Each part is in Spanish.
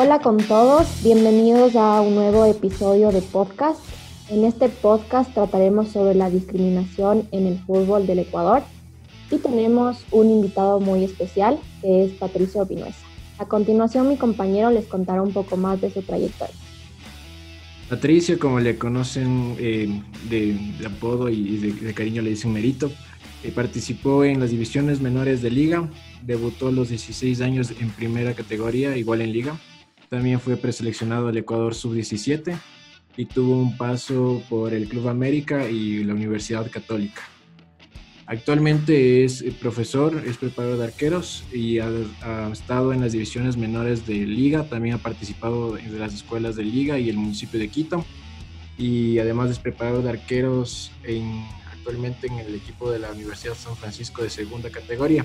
Hola con todos, bienvenidos a un nuevo episodio de podcast. En este podcast trataremos sobre la discriminación en el fútbol del Ecuador y tenemos un invitado muy especial que es Patricio Vinuesa. A continuación mi compañero les contará un poco más de su trayectoria. Patricio, como le conocen eh, de, apodo y de, cariño le dicen Merito, eh, participó en las divisiones menores de liga, debutó a los 16 años en primera categoría, igual en liga. También fue preseleccionado al Ecuador sub-17 y tuvo un paso por el Club América y la Universidad Católica. Actualmente es eh, profesor, es preparador de arqueros y ha, estado en las divisiones menores de Liga, también ha participado en las escuelas de Liga y el municipio de Quito y además es preparador de arqueros en, actualmente en el equipo de la Universidad San Francisco de segunda categoría.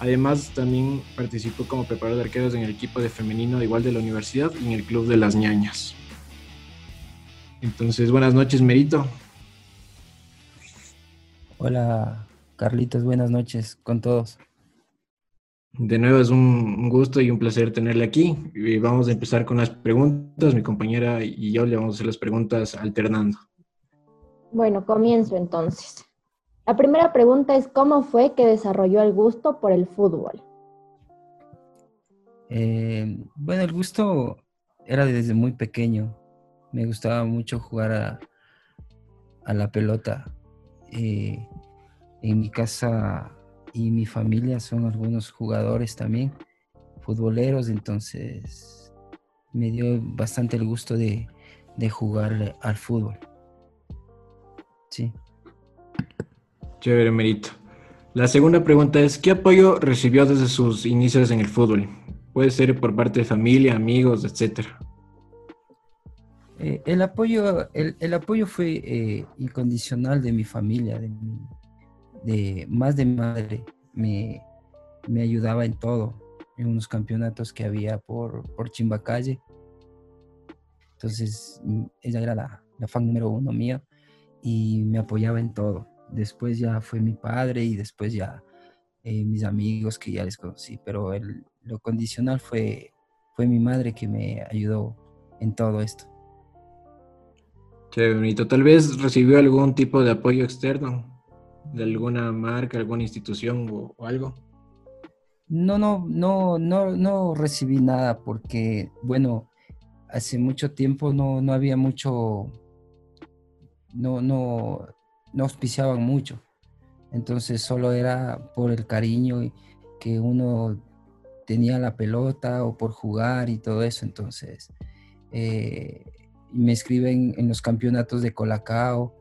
Además también participó como preparador de arqueros en el equipo de femenino igual de la universidad y en el club de las ñañas. Entonces, buenas noches, Merito. Hola, Carlitos, buenas noches con todos. De nuevo es un gusto y un placer tenerle aquí. Y vamos a empezar con las preguntas. Mi compañera y yo le vamos a hacer las preguntas alternando. Bueno, comienzo entonces. La primera pregunta es, ¿cómo fue que desarrolló el gusto por el fútbol? Eh, bueno, el gusto era desde muy pequeño. Me gustaba mucho jugar a, la pelota. Eh, en mi casa y mi familia son algunos jugadores también, futboleros, entonces me dio bastante el gusto de, jugar al fútbol. Sí. Chévere, Merito. La segunda pregunta es, ¿qué apoyo recibió desde sus inicios en el fútbol? Puede ser por parte de familia, amigos, etcétera. Eh, el, apoyo, el, apoyo fue eh, incondicional de mi familia, de mi, más de madre, me, ayudaba en todo, en unos campeonatos que había por, por Chimbacalle. Entonces, mm, ella era la, fan número uno mío y me apoyaba en todo. Después ya fue mi padre y después ya eh, mis amigos que ya les conocí, pero el, lo condicional fue, fue mi madre que me ayudó en todo esto. Qué bonito. Tal vez recibió algún tipo de apoyo externo de alguna marca, alguna institución o, algo? No, no, no, no, no recibí nada porque, bueno, hace mucho tiempo no, no había mucho, no, no, no auspiciaban mucho. Entonces solo era por el cariño que uno tenía la pelota o por jugar y todo eso. Entonces eh, me escriben en los campeonatos de Colacao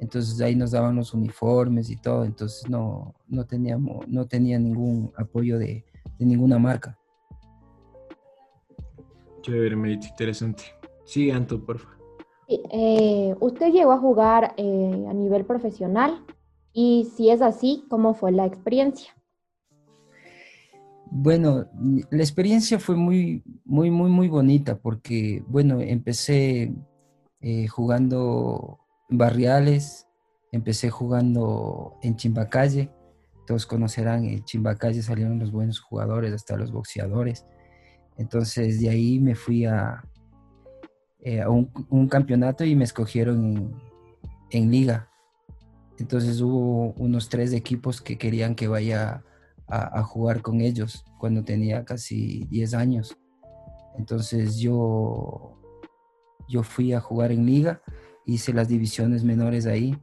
entonces ahí nos daban los uniformes y todo, entonces no, no teníamos, no tenía ningún apoyo de, ninguna marca. Chévere, Merito, interesante. Sí, Anto, por favor. Eh, ¿Usted llegó a jugar eh, a nivel profesional? Y si es así, ¿cómo fue la experiencia? Bueno, la experiencia fue muy, muy, muy, muy bonita porque, bueno, empecé eh, jugando barriales, empecé jugando en Chimbacalle, todos conocerán, en Chimbacalle salieron los buenos jugadores, hasta los boxeadores. Entonces de ahí me fui a, eh, un, campeonato y me escogieron en, liga. Entonces hubo unos tres equipos que querían que vaya a, jugar con ellos cuando tenía casi 10 años. Entonces yo, yo fui a jugar en liga hice las divisiones menores ahí.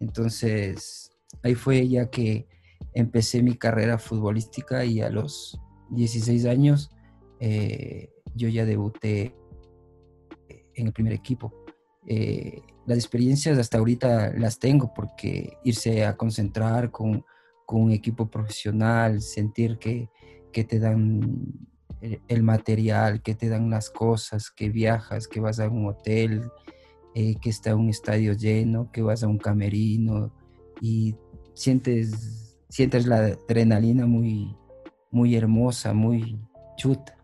Entonces, ahí fue ya que empecé mi carrera futbolística y a los 16 años eh, yo ya debuté en el primer equipo. Eh, las experiencias hasta ahorita las tengo porque irse a concentrar con, un equipo profesional, sentir que, que te dan el, material, que te dan las cosas, que viajas, que vas a un hotel, eh, que está un estadio lleno, que vas a un camerino y sientes, sientes la adrenalina muy, muy hermosa, muy chuta.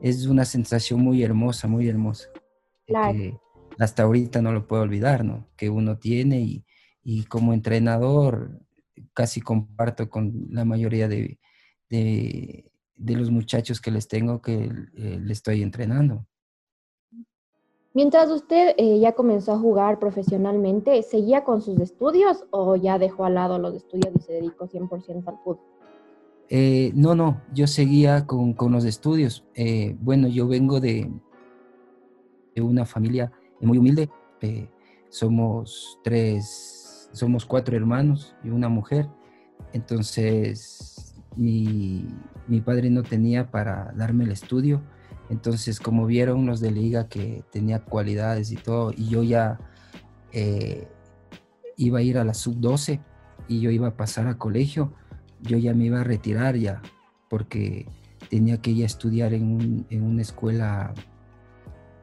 Es una sensación muy hermosa, muy hermosa. Que hasta ahorita no lo puedo olvidar, ¿no? Que uno tiene y, y como entrenador casi comparto con la mayoría de, de, de los muchachos que les tengo que eh, le estoy entrenando. Mientras usted eh, ya comenzó a jugar profesionalmente, ¿seguía con sus estudios o ya dejó al lado los estudios y se dedicó 100% al fútbol? Eh, no, no, yo seguía con, con los estudios. bueno, yo vengo de, de, una familia muy humilde. somos tres, somos cuatro hermanos y una mujer. Entonces, mi, padre no tenía para darme el estudio. Entonces, como vieron los de liga que tenía cualidades y todo, y yo ya eh, iba a ir a la sub-12 y yo iba a pasar a colegio, yo ya me iba a retirar ya, porque tenía que ir a estudiar en, una escuela,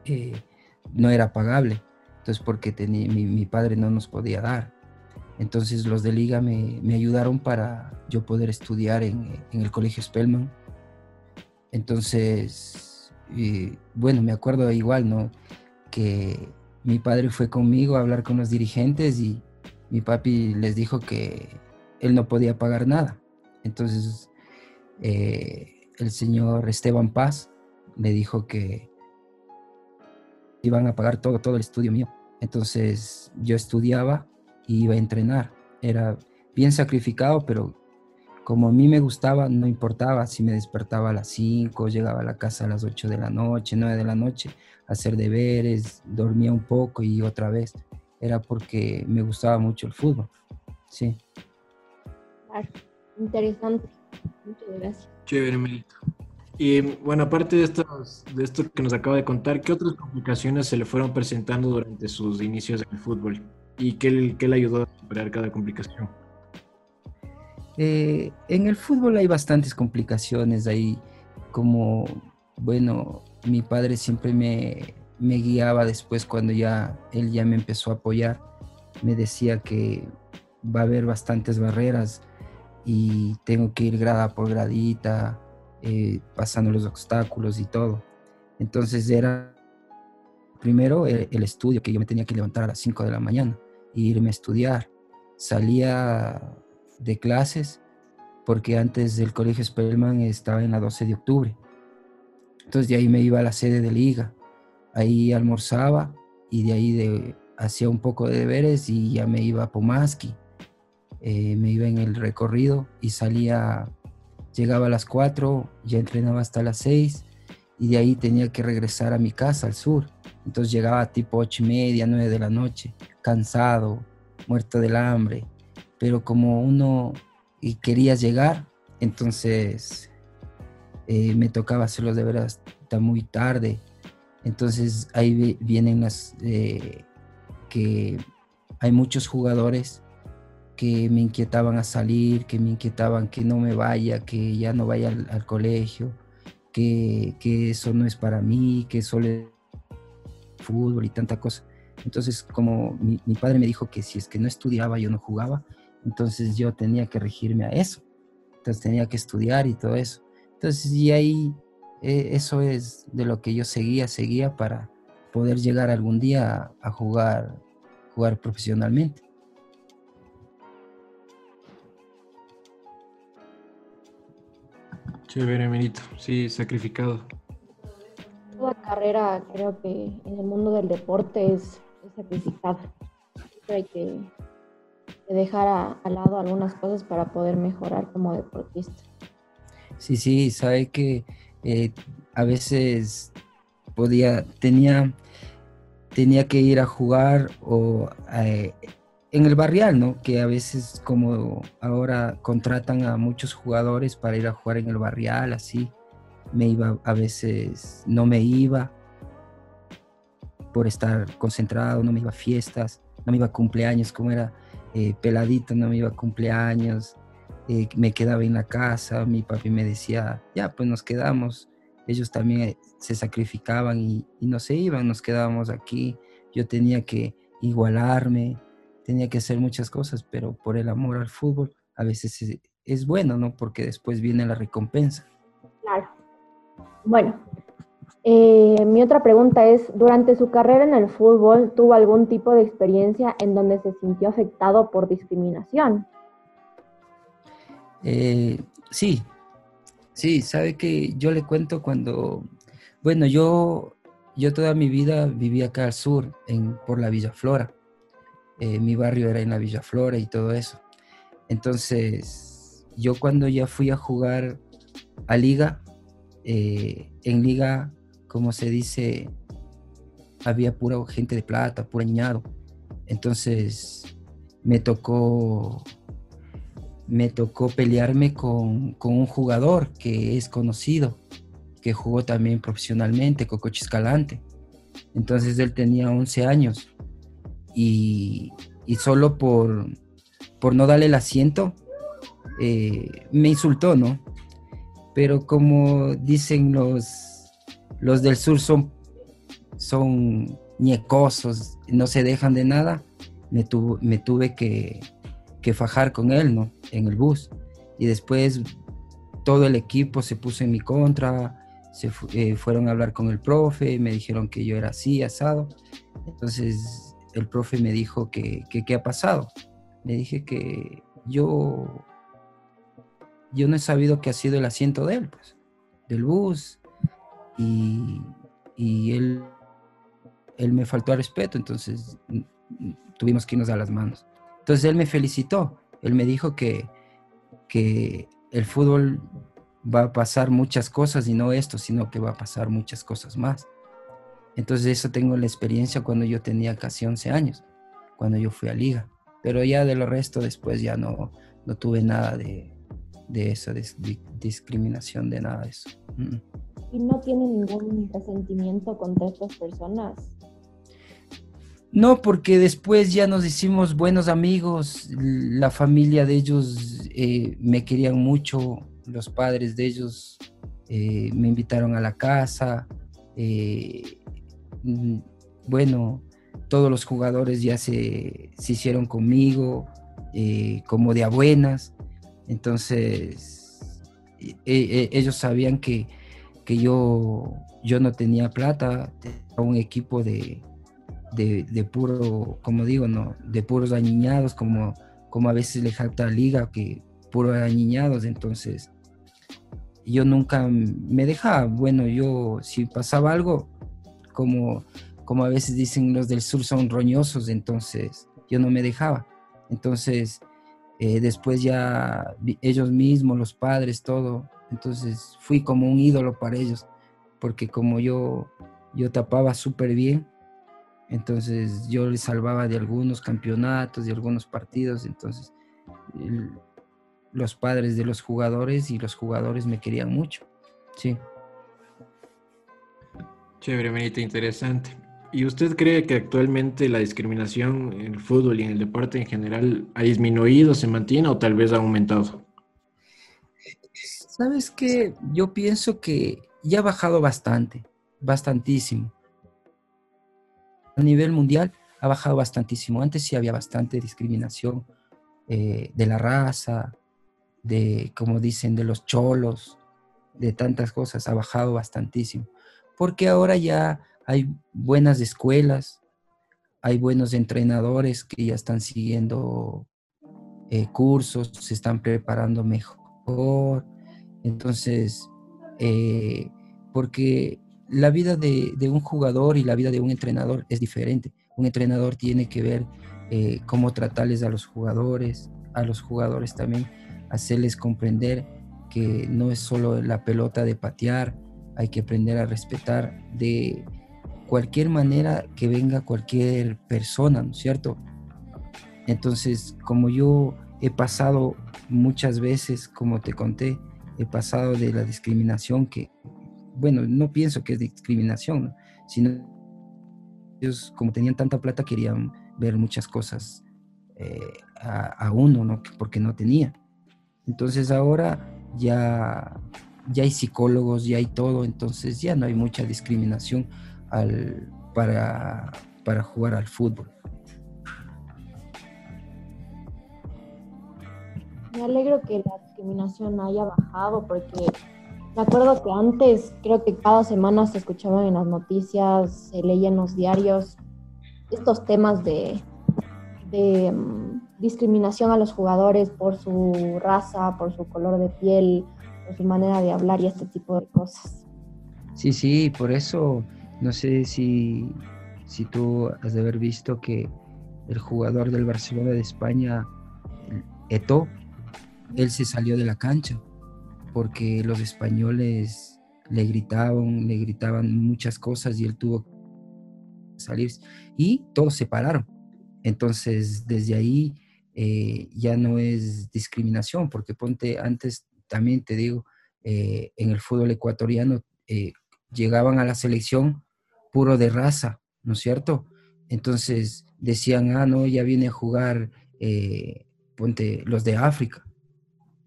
eh, no era pagable, entonces porque mi padre no nos podía dar. Entonces los de liga me, ayudaron para yo poder estudiar en, el colegio Spellman. Entonces, bueno, me acuerdo igual, ¿no? Que mi padre fue conmigo a hablar con los dirigentes y mi papi les dijo que él no podía pagar nada. Entonces, eh, el señor Esteban Paz le dijo que iban a pagar todo, todo el estudio mío. Entonces, yo estudiaba iba a entrenar. Era bien sacrificado, pero como a mí me gustaba, no importaba si me despertaba a las 5, llegaba a la casa a las 8 de la noche, 9 de la noche, hacer deberes, dormía un poco y otra vez. Era porque me gustaba mucho el fútbol. Sí. Interesante. Muchas gracias. Chévere, Melito. Y bueno, aparte de, de esto que nos acaba de contar, ¿qué otras complicaciones se le fueron presentando durante sus inicios en el fútbol? y qué, le ayudó a superar cada complicación? Eh, en el fútbol hay bastantes complicaciones ahí, como, bueno, mi padre siempre me, me guiaba después cuando ya él ya me empezó a apoyar, me decía que va a haber bastantes barreras y tengo que ir grada por gradita, eh, pasando los obstáculos y todo. Entonces era primero el, el, estudio, que yo me tenía que levantar a las 5 de la mañana irme a estudiar. Salía de clases porque antes del colegio Spellman estaba en la 12 de octubre. Entonces de ahí me iba a la sede de liga. Ahí almorzaba y de ahí de, hacía un poco de deberes y ya me iba a Pomaski. Eh, me iba en el recorrido y salía, llegaba a las 4, ya entrenaba hasta las 6 y de ahí tenía que regresar a mi casa al sur. Entonces llegaba tipo 8 y media, 9 de la noche cansado, muerto del hambre, pero como uno y quería llegar, entonces eh, me tocaba hacerlo de verdad hasta muy tarde. Entonces ahí vienen las eh, que hay muchos jugadores que me inquietaban a salir, que me inquietaban que no me vaya, que ya no vaya al, colegio, que, que, eso no es para mí, que solo es fútbol y tanta cosa. Entonces, como mi, padre me dijo que si es que no estudiaba, yo no jugaba, entonces yo tenía que regirme a eso. Entonces tenía que estudiar y todo eso. Entonces, y ahí eh, eso es de lo que yo seguía, seguía para poder llegar algún día a, jugar, jugar profesionalmente. Chévere, Benito. Sí, sacrificado. Toda carrera, creo que en el mundo del deporte es sacrificada. hay que, dejar a, lado algunas cosas para poder mejorar como deportista. Sí, sí, sabe que eh, a veces podía, tenía, tenía que ir a jugar o eh, en el barrial, ¿no? Que a veces como ahora contratan a muchos jugadores para ir a jugar en el barrial, así, me iba, a veces no me iba, por estar concentrado, no me iba a fiestas, no me iba a cumpleaños, como era eh, peladito, no me iba a cumpleaños, eh, me quedaba en la casa, mi papi me decía, ya, pues nos quedamos. Ellos también eh, se sacrificaban y, no se iban, nos quedábamos aquí. Yo tenía que igualarme, tenía que hacer muchas cosas, pero por el amor al fútbol a veces es, es bueno, ¿no? Porque después viene la recompensa. Claro. Bueno, eh, mi otra pregunta es, durante su carrera en el fútbol, ¿tuvo algún tipo de experiencia en donde se sintió afectado por discriminación? Eh, sí, Sí, sabe que yo le cuento cuando, bueno, yo, yo toda mi vida viví acá al sur, en, por la Villa Flora. Eh, mi barrio era en la Villa Flora y todo eso. Entonces, yo cuando ya fui a jugar a liga, eh, en liga, como se dice, había pura gente de plata, pura ñado. Entonces, me tocó me tocó pelearme con, un jugador que es conocido, que jugó también profesionalmente, Coco Chiscalante. Entonces él tenía 11 años y, solo por, por, no darle el asiento eh, me insultó, ¿no? Pero como dicen los, los del sur son, son ñecosos, no se dejan de nada, me, me tuve que, que fajar con él, ¿no? En el bus. Y después todo el equipo se puso en mi contra, se eh, fueron a hablar con el profe, me dijeron que yo era así, asado. Entonces el profe me dijo que, qué ha pasado. Le dije que yo, yo no he sabido qué ha sido el asiento de él, pues, del bus. Y, y él, él me faltó al respeto, entonces tuvimos que irnos a las manos. Entonces él me felicitó, él me dijo que, que el fútbol va a pasar muchas cosas y no esto, sino que va a pasar muchas cosas más. Entonces eso tengo la experiencia cuando yo tenía casi 11 años, cuando yo fui a liga. Pero ya de lo resto después ya no, no tuve nada de, de esa discriminación, de nada de eso. ¿Y no tiene ningún resentimiento contra estas personas? No, porque después ya nos hicimos buenos amigos, la familia de ellos eh, me querían mucho, los padres de ellos eh, me invitaron a la casa, eh, bueno, todos los jugadores ya se, hicieron conmigo, como de a buenas, entonces ellos sabían que, que yo, yo no tenía plata, tenía un equipo de de, puro, como digo, no, de puros añiñados, como, como a veces le jacta a Liga, que puros añiñados, entonces yo nunca me dejaba, bueno, yo si pasaba algo, como, como a veces dicen los del sur son roñosos, entonces yo no me dejaba. Entonces, eh, después ya ellos mismos, los padres, todo, entonces fui como un ídolo para ellos, porque como yo, yo tapaba súper bien, entonces yo les salvaba de algunos campeonatos, de algunos partidos. Entonces los padres de los jugadores y los jugadores me querían mucho. Sí. Chévere, Benita, interesante. ¿Y usted cree que actualmente la discriminación en el fútbol y en el deporte en general ha disminuido, se mantiene o tal vez ha aumentado? Sabes que yo pienso que ya ha bajado bastante, bastantísimo a nivel mundial ha bajado bastantísimo. Antes sí había bastante discriminación eh, de la raza, de, como dicen, de los cholos, de tantas cosas, ha bajado bastantísimo. Porque ahora ya hay buenas escuelas, hay buenos entrenadores que ya están siguiendo eh, cursos, se están preparando mejor. Entonces, eh, porque la vida de, un jugador y la vida de un entrenador es diferente. Un entrenador tiene que ver eh, cómo tratarles a los jugadores, a los jugadores también, hacerles comprender que no es solo la pelota de patear, hay que aprender a respetar de cualquier manera que venga cualquier persona, ¿no es cierto? Entonces, como yo he pasado muchas veces, como te conté, he pasado de la discriminación que bueno, no pienso que es discriminación, sino ellos como tenían tanta plata querían ver muchas cosas eh, a, uno, ¿no? Porque no tenía. Entonces ahora ya, ya hay psicólogos, ya hay todo, entonces ya no hay mucha discriminación al, para, para jugar al fútbol. Me alegro que la discriminación haya bajado porque me acuerdo que antes, creo que cada semana se escuchaban en las noticias, se leían los diarios estos temas de, mm, discriminación a los jugadores por su raza, por su color de piel su manera de hablar y este tipo de cosas. Sí, sí, por eso no sé si, si tú has de haber visto que el jugador del Barcelona de España, Eto, él se salió de la cancha porque los españoles le gritaban, le gritaban muchas cosas y él tuvo que salir y todos se pararon. Entonces, desde ahí eh, ya no es discriminación, porque ponte antes, también te digo, eh, en el fútbol ecuatoriano eh, llegaban a la selección puro de raza, ¿no es cierto? Entonces decían, ah, no, ya viene a jugar, ponte, los de África.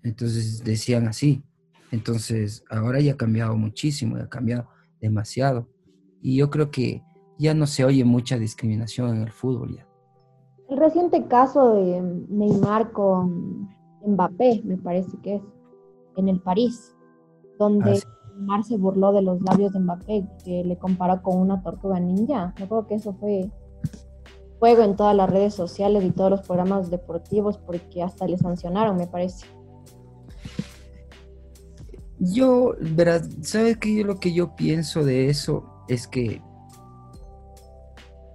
Entonces decían así. Entonces ahora ya ha cambiado muchísimo, ya ha cambiado demasiado. Y yo creo que ya no se oye mucha discriminación en el fútbol ya. El reciente caso de Neymar con Mbappé, me parece que es, en el París, donde ah, Neymar se burló de los labios de Mbappé, que le comparó con una tortuga ninja. Yo creo que eso fue fuego en todas las redes sociales y todos los programas deportivos, porque hasta le sancionaron, me parece. Yo, verdad, ¿sabes qué? Lo que yo pienso de eso es que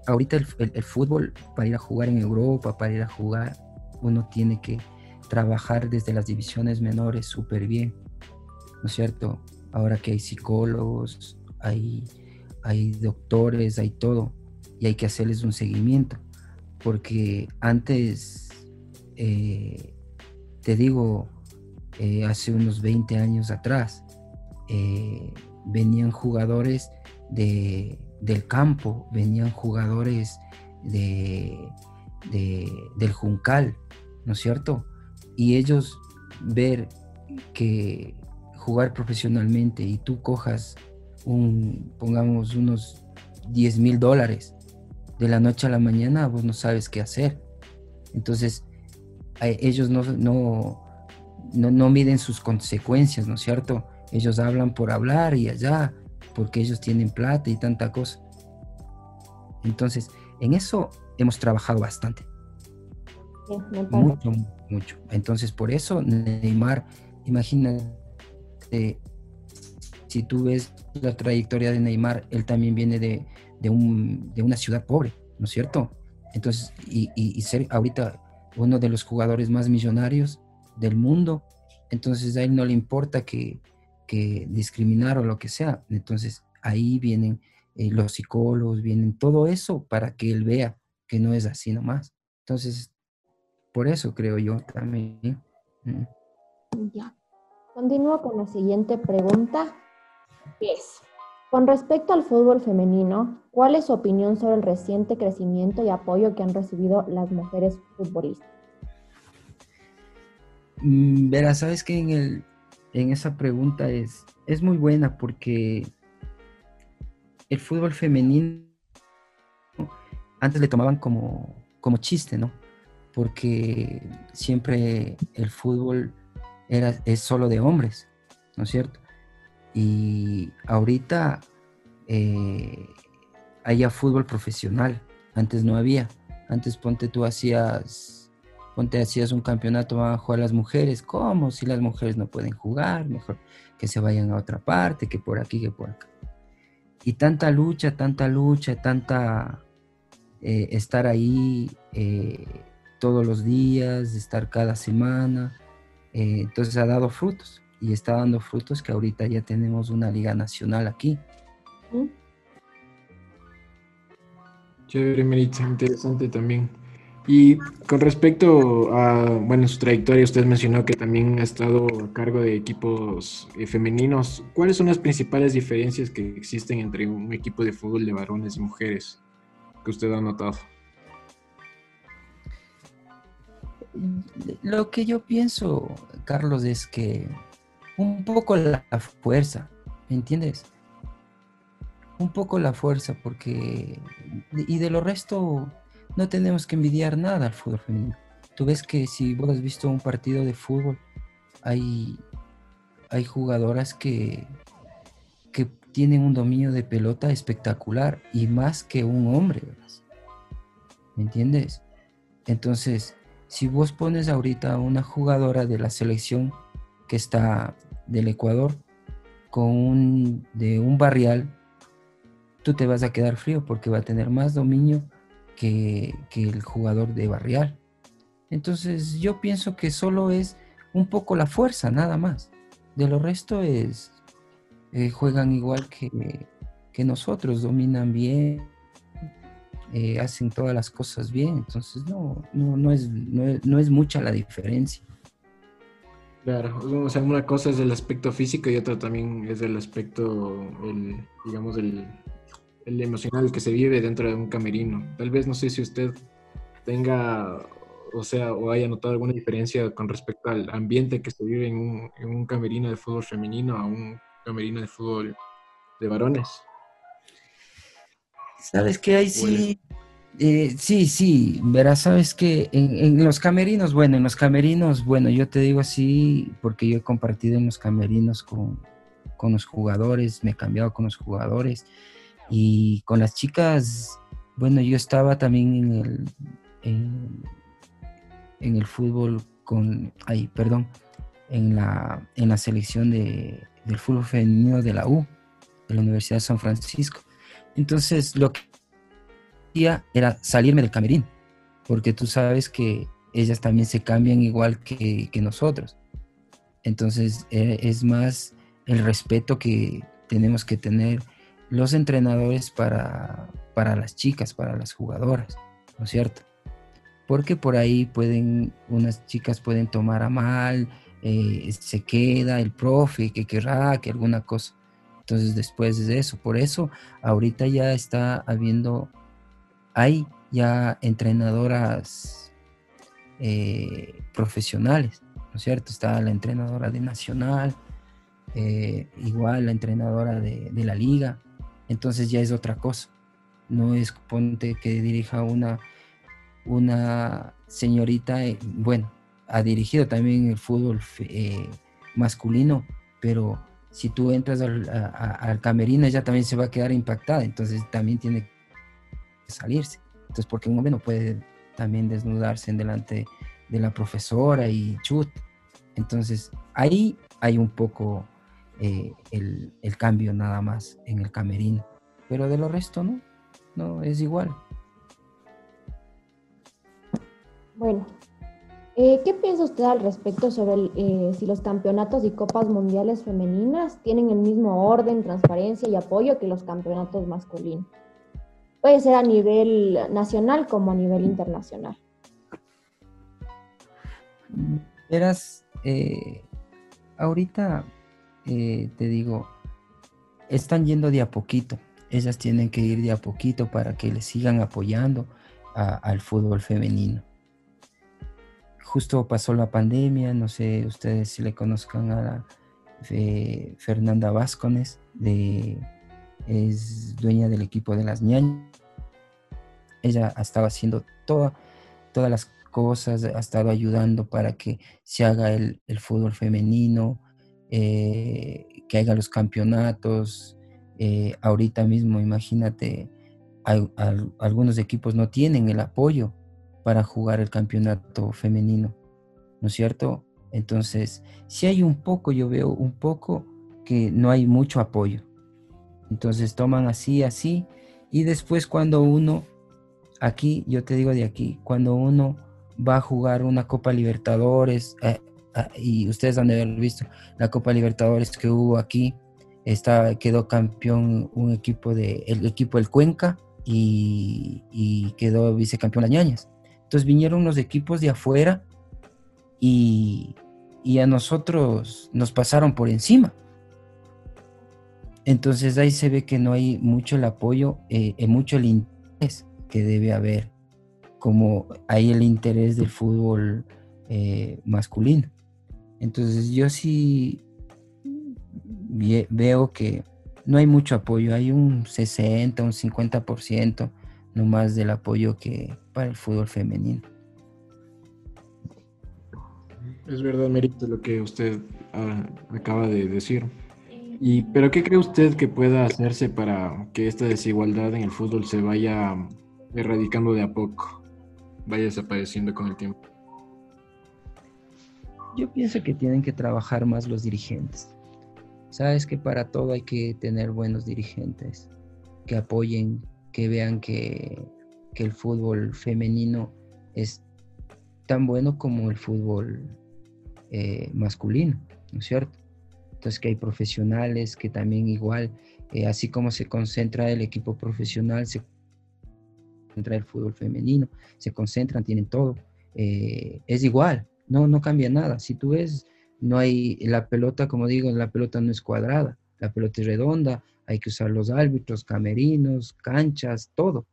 ahorita el, fútbol, para ir a jugar en Europa, para ir a jugar, uno tiene que trabajar desde las divisiones menores súper bien, ¿no es cierto? Ahora que hay psicólogos, hay, hay doctores, hay todo, y hay que hacerles un seguimiento, porque antes, eh, te digo, eh, hace unos 20 años atrás, eh, venían jugadores de, del campo, venían jugadores de, del Juncal, ¿no es cierto? Y ellos ver que jugar profesionalmente y tú cojas un, pongamos unos 10 mil dólares de la noche a la mañana, vos no sabes qué hacer. Entonces, ellos no, no, no, no miden sus consecuencias, ¿no es cierto? Ellos hablan por hablar y allá, porque ellos tienen plata y tanta cosa. Entonces, en eso hemos trabajado bastante. Mucho, mucho. Entonces, por eso Neymar, imagínate, si tú ves la trayectoria de Neymar, él también viene de, una ciudad pobre, ¿no es cierto? Entonces, y, ser ahorita uno de los jugadores más millonarios del mundo, entonces a él no le importa que, que discriminar o lo que sea. Entonces ahí vienen eh, los psicólogos, vienen todo eso para que él vea que no es así nomás. Entonces, por eso creo yo también. Mm. Ya. Continúo con la siguiente pregunta, es, con respecto al fútbol femenino, ¿cuál es su opinión sobre el reciente crecimiento y apoyo que han recibido las mujeres futbolistas? Mm, verá, sabes que en el, en esa pregunta es, es muy buena porque el fútbol femenino antes le tomaban como, como chiste, ¿no? Porque siempre el fútbol era, es solo de hombres, ¿no es cierto? Y ahorita eh, hay fútbol profesional, antes no había. Antes ponte tú hacías ponte hacías un campeonato, van a jugar las mujeres, ¿cómo? Si las mujeres no pueden jugar, mejor que se vayan a otra parte, que por aquí, que por acá. Y tanta lucha, tanta lucha, tanta eh, estar ahí eh, todos los días, estar cada semana, eh, entonces ha dado frutos y está dando frutos que ahorita ya tenemos una liga nacional aquí. Chévere, Merita, interesante también. Y con respecto a, bueno, su trayectoria, usted mencionó que también ha estado a cargo de equipos eh, femeninos. ¿Cuáles son las principales diferencias que existen entre un equipo de fútbol de varones y mujeres que usted ha notado? Lo que yo pienso, Carlos, es que un poco la fuerza, ¿me entiendes? Un poco la fuerza, porque... Y de lo resto no tenemos que envidiar nada al fútbol femenino. Tú ves que si vos has visto un partido de fútbol, hay, hay jugadoras que, que tienen un dominio de pelota espectacular y más que un hombre, ¿me entiendes? Entonces, si vos pones ahorita una jugadora de la selección que está del Ecuador con un, de un barrial, tú te vas a quedar frío porque va a tener más dominio que, el jugador de barrial. Entonces yo pienso que solo es un poco la fuerza, nada más. De lo resto es, eh, juegan igual que, que, nosotros, dominan bien, eh, hacen todas las cosas bien. Entonces no, no, no, es, no es mucha la diferencia. Claro, o sea, una cosa es el aspecto físico y otra también es el aspecto, el, digamos, el, emocional que se vive dentro de un camerino. Tal vez no sé si usted tenga, o sea, o haya notado alguna diferencia con respecto al ambiente que se vive en un, en un camerino de fútbol femenino a un camerino de fútbol de varones. Sabes que ahí sí, eh, sí, sí, verás, sabes que en, los camerinos, bueno, en los camerinos, bueno, yo te digo así porque yo he compartido en los camerinos con, los jugadores, me he cambiado con los jugadores y con las chicas, bueno, yo estaba también en el, en, el fútbol con, ay, perdón, en la, en la selección de, del fútbol femenino de la U, de la Universidad de San Francisco. Entonces, lo que era salirme del camerín, porque tú sabes que ellas también se cambian igual que, nosotros. Entonces e, es más el respeto que tenemos que tener los entrenadores para, para las chicas, para las jugadoras, ¿no es cierto? Porque por ahí pueden, unas chicas pueden tomar a mal, eh, se queda el profe, que querrá, que alguna cosa. Entonces después de eso, por eso ahorita ya está habiendo hay ya entrenadoras eh, profesionales, ¿no es cierto? Está la entrenadora de Nacional, eh, igual la entrenadora de, la liga, entonces ya es otra cosa. No es ponte que dirija una, una señorita, eh, bueno, ha dirigido también el fútbol masculino, pero si tú entras al, al, camerino ella también se va a quedar impactada, entonces también tiene salirse. Entonces, porque un hombre no puede también desnudarse en delante de la profesora y chut. Entonces, ahí hay un poco eh, el, cambio nada más en el camerino. Pero de lo resto, no, no, es igual. Bueno, eh, ¿qué piensa usted al respecto sobre eh, si los campeonatos y copas mundiales femeninas tienen el mismo orden, transparencia y apoyo que los campeonatos masculinos? Puede ser a nivel nacional como a nivel internacional. Verás, eh, ahorita eh, te digo, están yendo de a poquito. Ellas tienen que ir de a poquito para que les sigan apoyando al fútbol femenino. Justo pasó la pandemia, no sé ustedes si le conozcan a la, Fernanda Vázquez, de, es dueña del equipo de las ñañas ella ha estado haciendo todas las cosas, ha estado ayudando para que se haga el, fútbol femenino, eh, que haga los campeonatos. Eh, ahorita mismo, imagínate, algunos equipos no tienen el apoyo para jugar el campeonato femenino, ¿no es cierto? Entonces, si hay un poco, yo veo un poco que no hay mucho apoyo. Entonces toman así, así, y después cuando uno aquí, yo te digo de aquí, cuando uno va a jugar una Copa Libertadores, eh, ah, y ustedes han de haber visto la Copa Libertadores que hubo aquí, está, quedó campeón un equipo de, el equipo del Cuenca y, quedó vicecampeón las ñañas. Entonces vinieron los equipos de afuera y, a nosotros nos pasaron por encima. Entonces ahí se ve que no hay mucho el apoyo, eh, mucho el interés que debe haber, como hay el interés del fútbol eh, masculino. Entonces yo sí veo que no hay mucho apoyo, hay un 60, un 50% no más del apoyo que para el fútbol femenino. Es verdad, Merito, lo que usted ah, acaba de decir. Y, pero ¿qué cree usted que pueda hacerse para que esta desigualdad en el fútbol se vaya erradicando de a poco, vaya desapareciendo con el tiempo? Yo pienso que tienen que trabajar más los dirigentes. Sabes que para todo hay que tener buenos dirigentes que apoyen, que vean que, el fútbol femenino es tan bueno como el fútbol eh, masculino, ¿no es cierto? Entonces que hay profesionales que también igual, eh, así como se concentra el equipo profesional, se concentra el fútbol femenino, se concentran, tienen todo, eh, es igual, no, no cambia nada. Si tú ves, no hay, la pelota, como digo, la pelota no es cuadrada, la pelota es redonda, hay que usar los árbitros, camerinos, canchas, todo,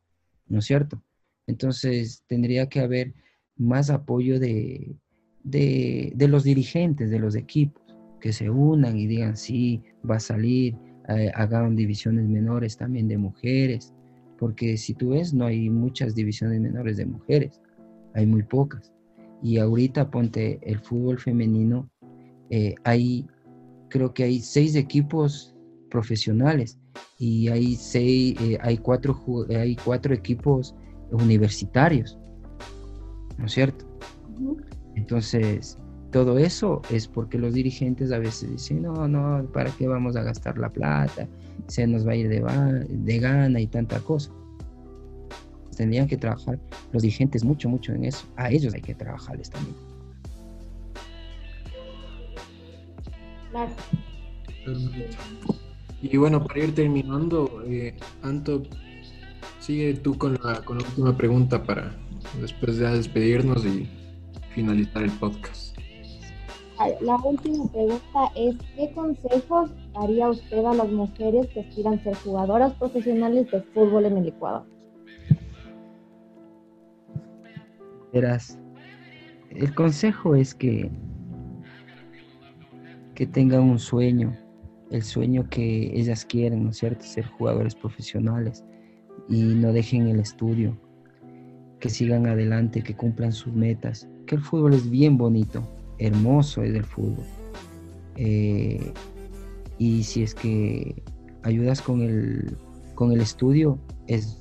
¿no es cierto? Entonces tendría que haber más apoyo de, de, los dirigentes de los equipos, que se unan y digan, sí, va a salir, eh, hagan divisiones menores también de mujeres, porque si tú ves, no hay muchas divisiones menores de mujeres, hay muy pocas. Y ahorita ponte el fútbol femenino, eh, hay, creo que hay seis equipos profesionales y hay seis, eh, hay cuatro, hay cuatro equipos universitarios, ¿no es cierto? Entonces, todo eso es porque los dirigentes a veces dicen, no, no, ¿para qué vamos a gastar la plata? Se nos va a ir de, de gana y tanta cosa. Tendrían que trabajar los dirigentes mucho, mucho en eso. A ellos hay que trabajarles también. Y bueno, para ir terminando, eh, Anto, sigue tú con la, con la última pregunta para después de despedirnos y finalizar el podcast. La última pregunta es, ¿qué consejos daría usted a las mujeres que aspiran a ser jugadoras profesionales de fútbol en el Ecuador? Verás, el consejo es que, que tengan un sueño, el sueño que ellas quieren, ¿no es cierto? Ser jugadores profesionales y no dejen el estudio, que sigan adelante, que cumplan sus metas, que el fútbol es bien bonito, hermoso es el fútbol. Eh, y si es que ayudas con el, con el estudio, es,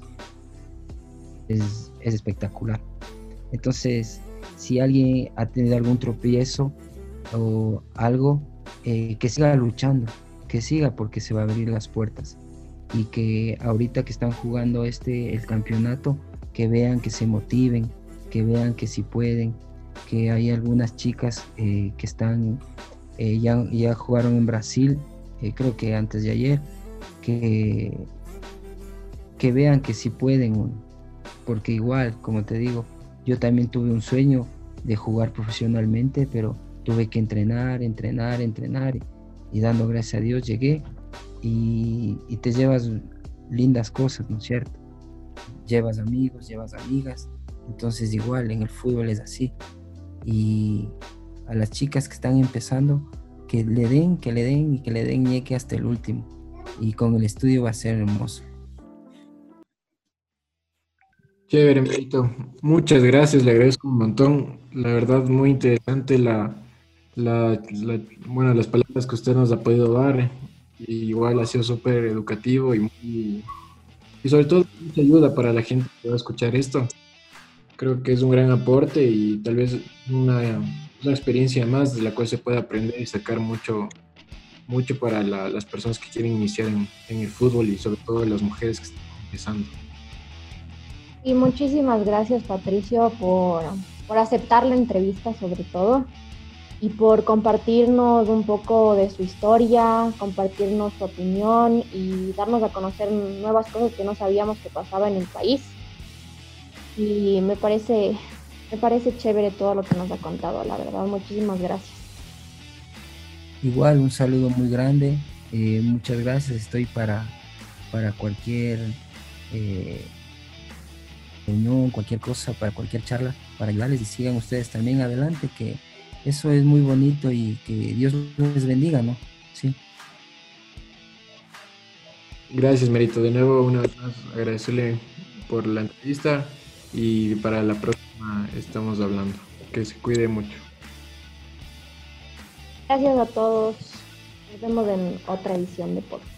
es, espectacular. Entonces, si alguien ha tenido algún tropiezo o algo, eh, que siga luchando, que siga porque se va a abrir las puertas. Y que ahorita que están jugando este el campeonato que vean que se motiven que vean que si pueden que hay algunas chicas eh, que están eh, ya, ya jugaron en Brasil eh, creo que antes de ayer que que vean que si pueden porque igual como te digo yo también tuve un sueño de jugar profesionalmente pero tuve que entrenar entrenar entrenar y dando gracias a Dios llegué y, te llevas lindas cosas, ¿no es cierto? Llevas amigos, llevas amigas, entonces igual en el fútbol es así. Y a las chicas que están empezando, que le den, que le den y que le den ñeque hasta el último. Y con el estudio va a ser hermoso. Chévere, Merito. Muchas gracias, le agradezco un montón. La verdad, muy interesante la, la, bueno, las palabras que usted nos ha podido dar. igual ha sido súper educativo y, y sobre todo mucha ayuda para la gente que va a escuchar esto. Creo que es un gran aporte y tal vez una, una experiencia más de la cual se puede aprender y sacar mucho, mucho para las personas que quieren iniciar en, en, el fútbol y sobre todo las mujeres que están empezando. Y muchísimas gracias Patricio por, por aceptar la entrevista sobre todo y por compartirnos un poco de su historia, compartirnos su opinión y darnos a conocer nuevas cosas que no sabíamos que pasaba en el país. Y me parece, me parece chévere todo lo que nos ha contado, la verdad. Muchísimas gracias. Igual, un saludo muy grande. Eh, muchas gracias. Estoy para, para cualquier eh, reunión, cualquier cosa, para cualquier charla, para ayudarles y sigan ustedes también adelante, que eso es muy bonito y que Dios les bendiga, ¿no? Sí. Gracias, Merito. De nuevo, una vez más, agradecerle por la entrevista y para la próxima estamos hablando. Que se cuide mucho. Gracias a todos. Nos vemos en otra edición de podcast.